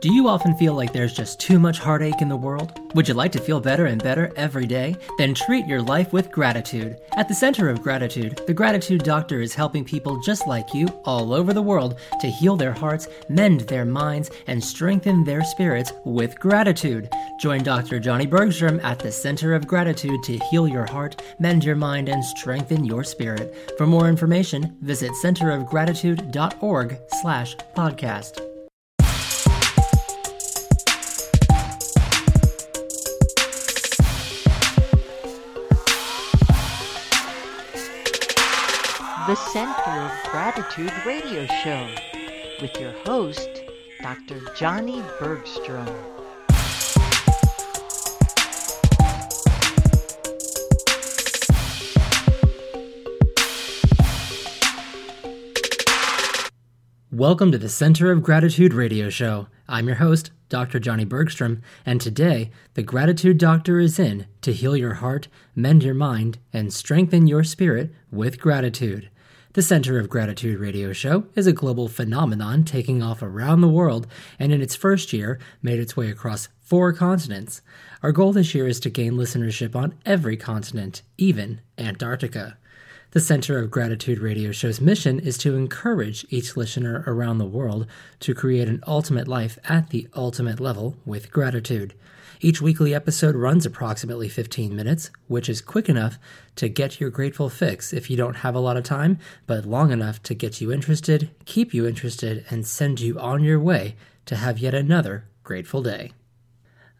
Do you often feel like there's just too much heartache in the world? Would you like to feel better and better every day? Then treat your life with gratitude. At the center of gratitude, the Gratitude Doctor is helping people just like you all over the world to heal their hearts, mend their minds, and strengthen their spirits with gratitude. Join Dr. Johnny Bergstrom at the Center of Gratitude to heal your heart, mend your mind, and strengthen your spirit. For more information, visit centerofgratitude.org the Center of Gratitude radio show with your host, Dr. Johnny Bergstrom. Welcome to the Center of Gratitude radio show. I'm your host, Dr. Johnny Bergstrom, and today the Gratitude Doctor is in to heal your heart, mend your mind, and strengthen your spirit with gratitude. The Center of Gratitude radio show is a global phenomenon taking off around the world and in its first year made its way across four continents. Our goal this year is to gain listenership on every continent, even Antarctica. The Center of Gratitude radio show's mission is to encourage each listener around the world to create an ultimate life at the ultimate level with gratitude. Each weekly episode runs approximately 15 minutes, which is quick enough to get your grateful fix if you don't have a lot of time, but long enough to get you interested, keep you interested, and send you on your way to have yet another grateful day.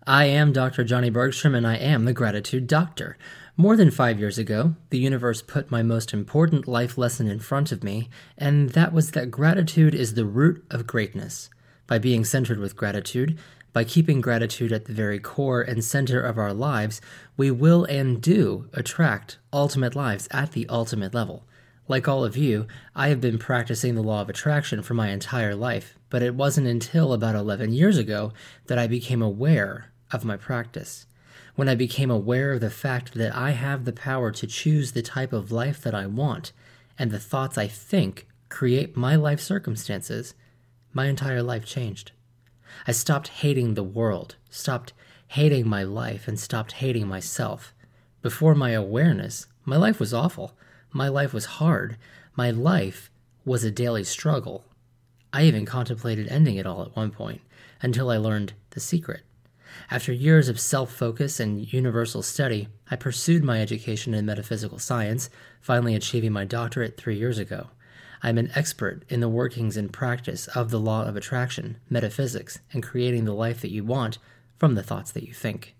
I am Dr. Johnny Bergstrom, and I am the Gratitude Doctor. More than five years ago, the universe put my most important life lesson in front of me, and that was that gratitude is the root of greatness. By being centered with gratitude, by keeping gratitude at the very core and center of our lives, we will and do attract ultimate lives at the ultimate level. Like all of you, I have been practicing the law of attraction for my entire life, but it wasn't until about 11 years ago that I became aware of my practice. When I became aware of the fact that I have the power to choose the type of life that I want, and the thoughts I think create my life circumstances, my entire life changed. I stopped hating the world, stopped hating my life, and stopped hating myself. Before my awareness, my life was awful. My life was hard. My life was a daily struggle. I even contemplated ending it all at one point, until I learned the secret. After years of self focus and universal study, I pursued my education in metaphysical science, finally achieving my doctorate three years ago. I'm an expert in the workings and practice of the law of attraction, metaphysics, and creating the life that you want from the thoughts that you think.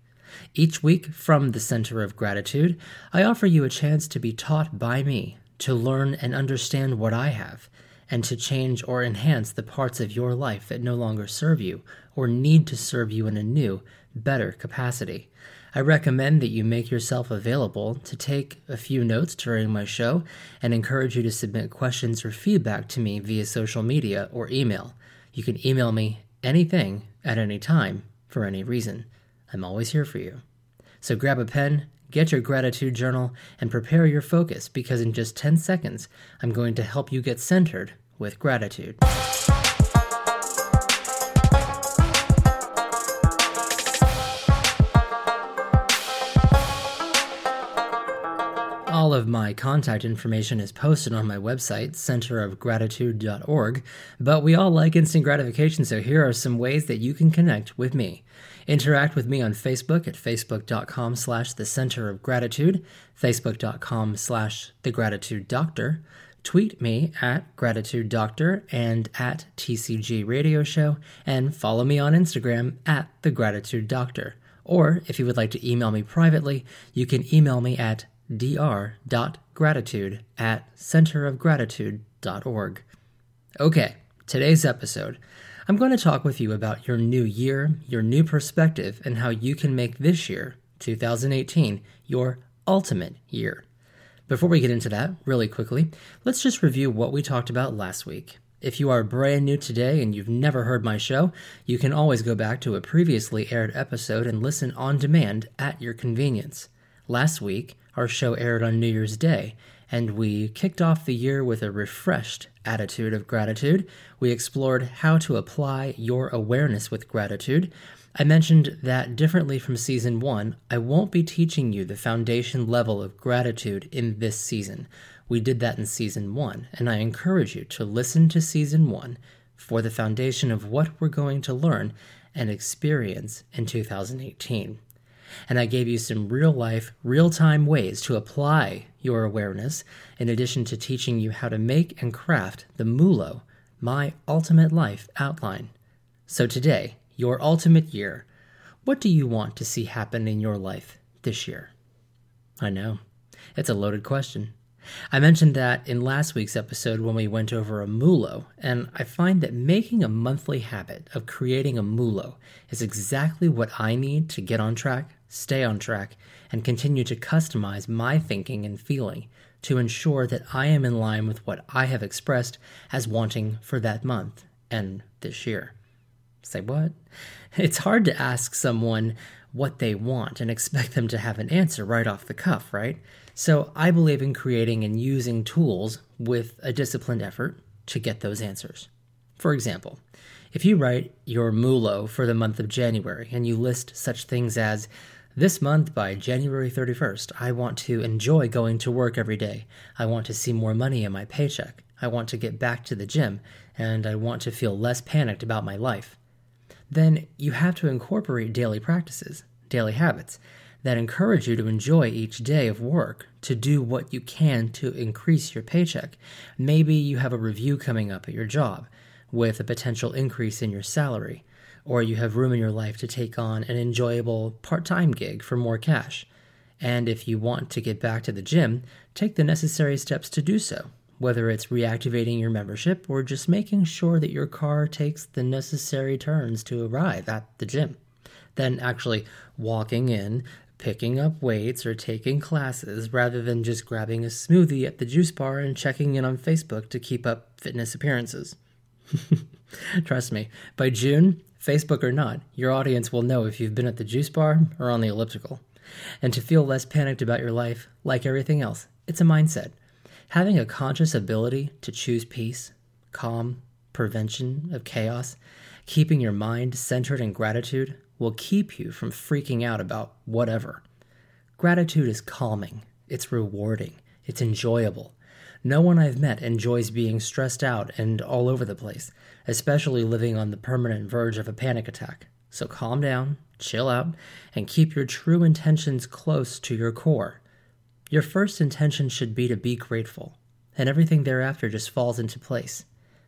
Each week, from the Center of Gratitude, I offer you a chance to be taught by me, to learn and understand what I have, and to change or enhance the parts of your life that no longer serve you or need to serve you in a new, better capacity. I recommend that you make yourself available to take a few notes during my show and encourage you to submit questions or feedback to me via social media or email. You can email me anything at any time for any reason. I'm always here for you. So grab a pen, get your gratitude journal, and prepare your focus because in just 10 seconds, I'm going to help you get centered with gratitude. All of my contact information is posted on my website, centerofgratitude.org, but we all like instant gratification, so here are some ways that you can connect with me. Interact with me on Facebook at facebook.com slash the center of gratitude, facebook.com slash the gratitude doctor. Tweet me at Gratitude Doctor and at TCG Radio Show, and follow me on Instagram at The Gratitude Doctor. Or if you would like to email me privately, you can email me at dr.gratitude at centerofgratitude.org. Okay, today's episode. I'm going to talk with you about your new year, your new perspective, and how you can make this year, 2018, your ultimate year. Before we get into that, really quickly, let's just review what we talked about last week. If you are brand new today and you've never heard my show, you can always go back to a previously aired episode and listen on demand at your convenience. Last week, our show aired on New Year's Day, and we kicked off the year with a refreshed attitude of gratitude. We explored how to apply your awareness with gratitude. I mentioned that differently from season one, I won't be teaching you the foundation level of gratitude in this season. We did that in season one, and I encourage you to listen to season one for the foundation of what we're going to learn and experience in 2018 and I gave you some real life, real time ways to apply your awareness, in addition to teaching you how to make and craft the MULO, my ultimate life outline. So today, your ultimate year, what do you want to see happen in your life this year? I know, it's a loaded question. I mentioned that in last week's episode when we went over a MULO, and I find that making a monthly habit of creating a MULO is exactly what I need to get on track stay on track, and continue to customize my thinking and feeling to ensure that I am in line with what I have expressed as wanting for that month and this year. Say what? It's hard to ask someone what they want and expect them to have an answer right off the cuff, right? So I believe in creating and using tools with a disciplined effort to get those answers. For example, if you write your MULO for the month of January and you list such things as this month, by January 31st, I want to enjoy going to work every day. I want to see more money in my paycheck. I want to get back to the gym, and I want to feel less panicked about my life. Then you have to incorporate daily practices, daily habits, that encourage you to enjoy each day of work, to do what you can to increase your paycheck. Maybe you have a review coming up at your job with a potential increase in your salary or you have room in your life to take on an enjoyable part time gig for more cash. And if you want to get back to the gym, take the necessary steps to do so, whether it's reactivating your membership or just making sure that your car takes the necessary turns to arrive at the gym. Then actually walking in, picking up weights, or taking classes rather than just grabbing a smoothie at the juice bar and checking in on Facebook to keep up fitness appearances. Trust me, by June, Facebook or not, your audience will know if you've been at the juice bar or on the elliptical. And to feel less panicked about your life, like everything else, it's a mindset. Having a conscious ability to choose peace, calm, prevention of chaos, keeping your mind centered in gratitude will keep you from freaking out about whatever. Gratitude is calming, it's rewarding, it's enjoyable, no one I've met enjoys being stressed out and all over the place, especially living on the permanent verge of a panic attack. So calm down, chill out, and keep your true intentions close to your core. Your first intention should be to be grateful, and everything thereafter just falls into place,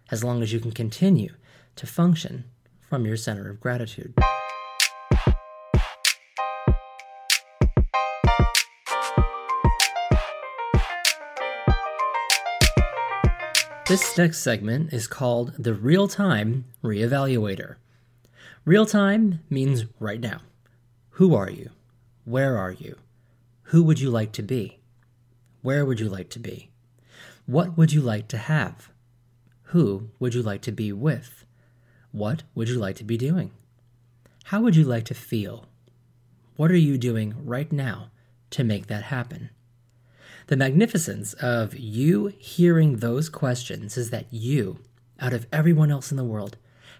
as long as you can continue to function from your center of gratitude. This next segment is called the Real Time Reevaluator. Real time means right now. Who are you? Where are you? Who would you like to be? Where would you like to be? What would you like to have? Who would you like to be with? What would you like to be doing? How would you like to feel? What are you doing right now to make that happen? The magnificence of you hearing those questions is that you, out of everyone else in the world,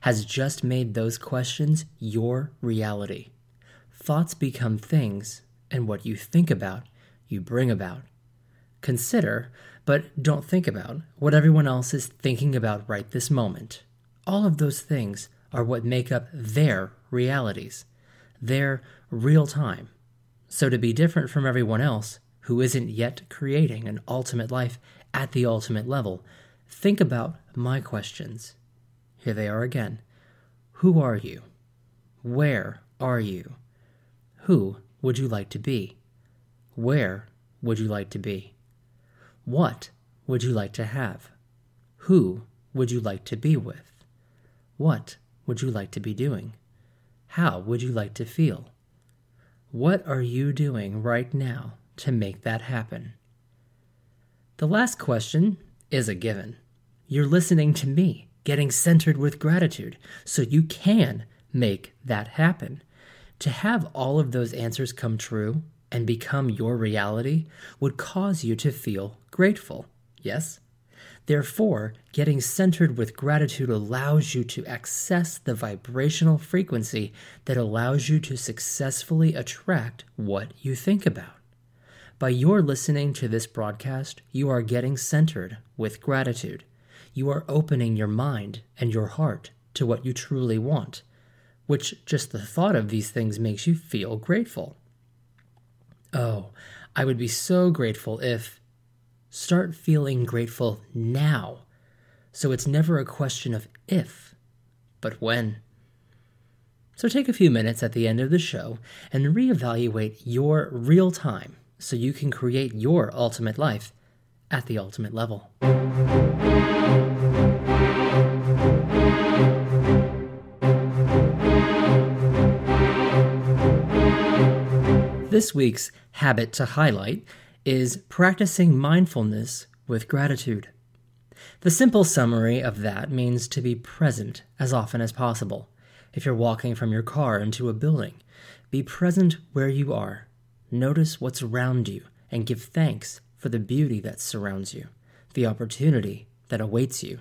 has just made those questions your reality. Thoughts become things, and what you think about, you bring about. Consider, but don't think about, what everyone else is thinking about right this moment. All of those things are what make up their realities, their real time. So to be different from everyone else who isn't yet creating an ultimate life at the ultimate level, think about my questions. Here they are again. Who are you? Where are you? Who would you like to be? Where would you like to be? What would you like to have? Who would you like to be with? What would you like to be doing? How would you like to feel? What are you doing right now to make that happen? The last question is a given. You're listening to me, getting centered with gratitude, so you can make that happen. To have all of those answers come true, and become your reality would cause you to feel grateful. Yes? Therefore, getting centered with gratitude allows you to access the vibrational frequency that allows you to successfully attract what you think about. By your listening to this broadcast, you are getting centered with gratitude. You are opening your mind and your heart to what you truly want, which just the thought of these things makes you feel grateful. Oh, I would be so grateful if. Start feeling grateful now. So it's never a question of if, but when. So take a few minutes at the end of the show and reevaluate your real time so you can create your ultimate life at the ultimate level. This week's habit to highlight is practicing mindfulness with gratitude. The simple summary of that means to be present as often as possible. If you're walking from your car into a building, be present where you are. Notice what's around you and give thanks for the beauty that surrounds you, the opportunity that awaits you,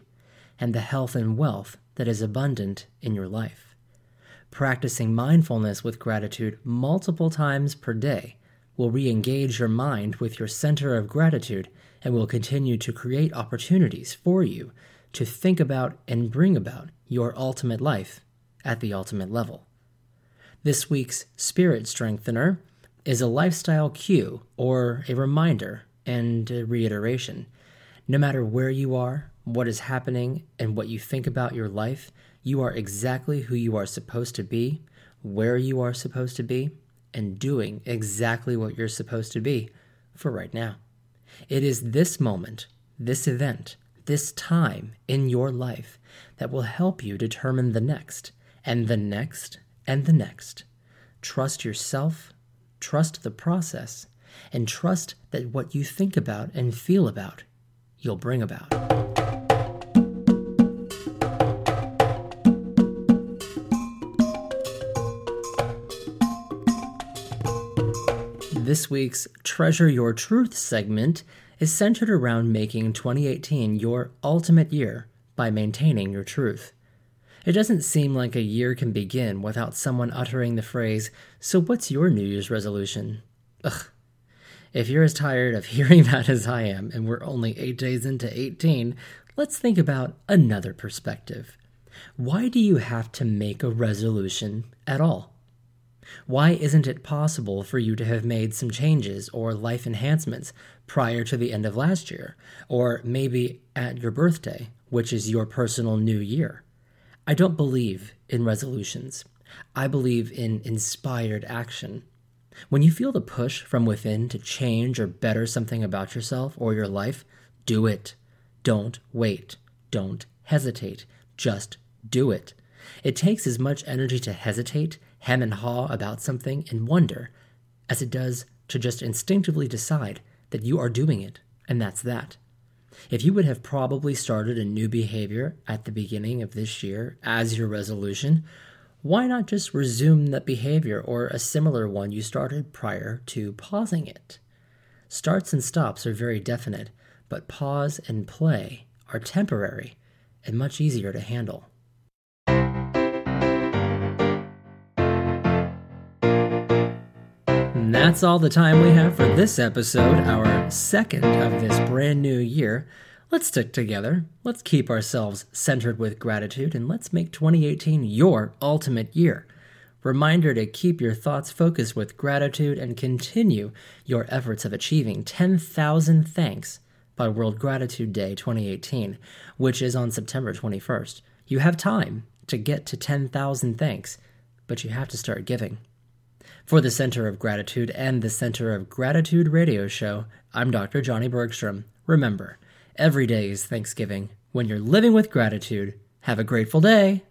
and the health and wealth that is abundant in your life practicing mindfulness with gratitude multiple times per day will re engage your mind with your center of gratitude and will continue to create opportunities for you to think about and bring about your ultimate life at the ultimate level. This week's Spirit Strengthener is a lifestyle cue or a reminder and a reiteration. No matter where you are, what is happening, and what you think about your life, you are exactly who you are supposed to be, where you are supposed to be, and doing exactly what you're supposed to be for right now. It is this moment, this event, this time in your life that will help you determine the next, and the next, and the next. Trust yourself, trust the process, and trust that what you think about and feel about, you'll bring about. This week's Treasure Your Truth segment is centered around making 2018 your ultimate year by maintaining your truth. It doesn't seem like a year can begin without someone uttering the phrase, So what's your New Year's resolution? Ugh. If you're as tired of hearing that as I am, and we're only eight days into 18, let's think about another perspective. Why do you have to make a resolution at all? Why isn't it possible for you to have made some changes or life enhancements prior to the end of last year, or maybe at your birthday, which is your personal new year? I don't believe in resolutions. I believe in inspired action. When you feel the push from within to change or better something about yourself or your life, do it. Don't wait. Don't hesitate. Just do it. It takes as much energy to hesitate hem and haw about something and wonder as it does to just instinctively decide that you are doing it, and that's that. If you would have probably started a new behavior at the beginning of this year as your resolution, why not just resume that behavior or a similar one you started prior to pausing it? Starts and stops are very definite, but pause and play are temporary and much easier to handle. And that's all the time we have for this episode, our second of this brand new year. Let's stick together, let's keep ourselves centered with gratitude, and let's make 2018 your ultimate year. Reminder to keep your thoughts focused with gratitude and continue your efforts of achieving 10,000 thanks by World Gratitude Day 2018, which is on September 21st. You have time to get to 10,000 thanks, but you have to start giving. For the Center of Gratitude and the Center of Gratitude radio show, I'm Dr. Johnny Bergstrom. Remember, every day is Thanksgiving. When you're living with gratitude, have a grateful day.